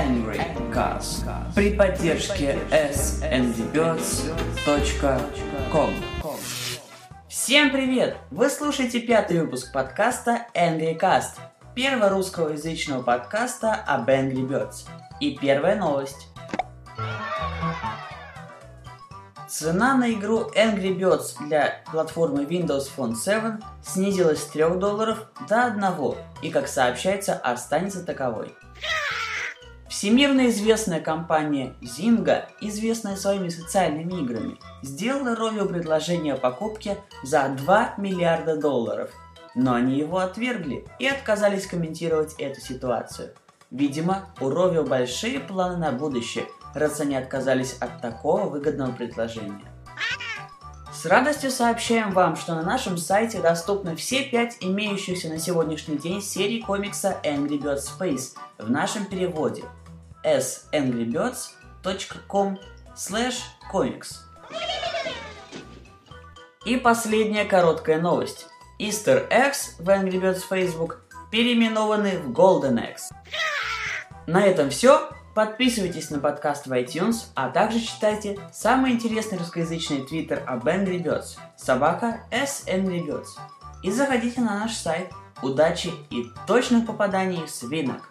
Angry Cast при поддержке sndbirds.com Всем привет! Вы слушаете пятый выпуск подкаста Angry Cast, первого русскоязычного подкаста об Angry Birds. И первая новость. Цена на игру Angry Birds для платформы Windows Phone 7 снизилась с 3 долларов до 1 и, как сообщается, останется таковой. Всемирно известная компания Zynga, известная своими социальными играми, сделала Ровио предложение о покупке за 2 миллиарда долларов. Но они его отвергли и отказались комментировать эту ситуацию. Видимо, у Ровио большие планы на будущее – раз они отказались от такого выгодного предложения. С радостью сообщаем вам, что на нашем сайте доступны все пять имеющихся на сегодняшний день серий комикса Angry Birds Space в нашем переводе sangrybirds.com comics. И последняя короткая новость. Easter Eggs в Angry Birds Facebook переименованы в Golden Eggs. На этом все. Подписывайтесь на подкаст в iTunes, а также читайте самый интересный русскоязычный твиттер об Angry Birds – собака S Angry Birds. И заходите на наш сайт. Удачи и точных попаданий в свинок!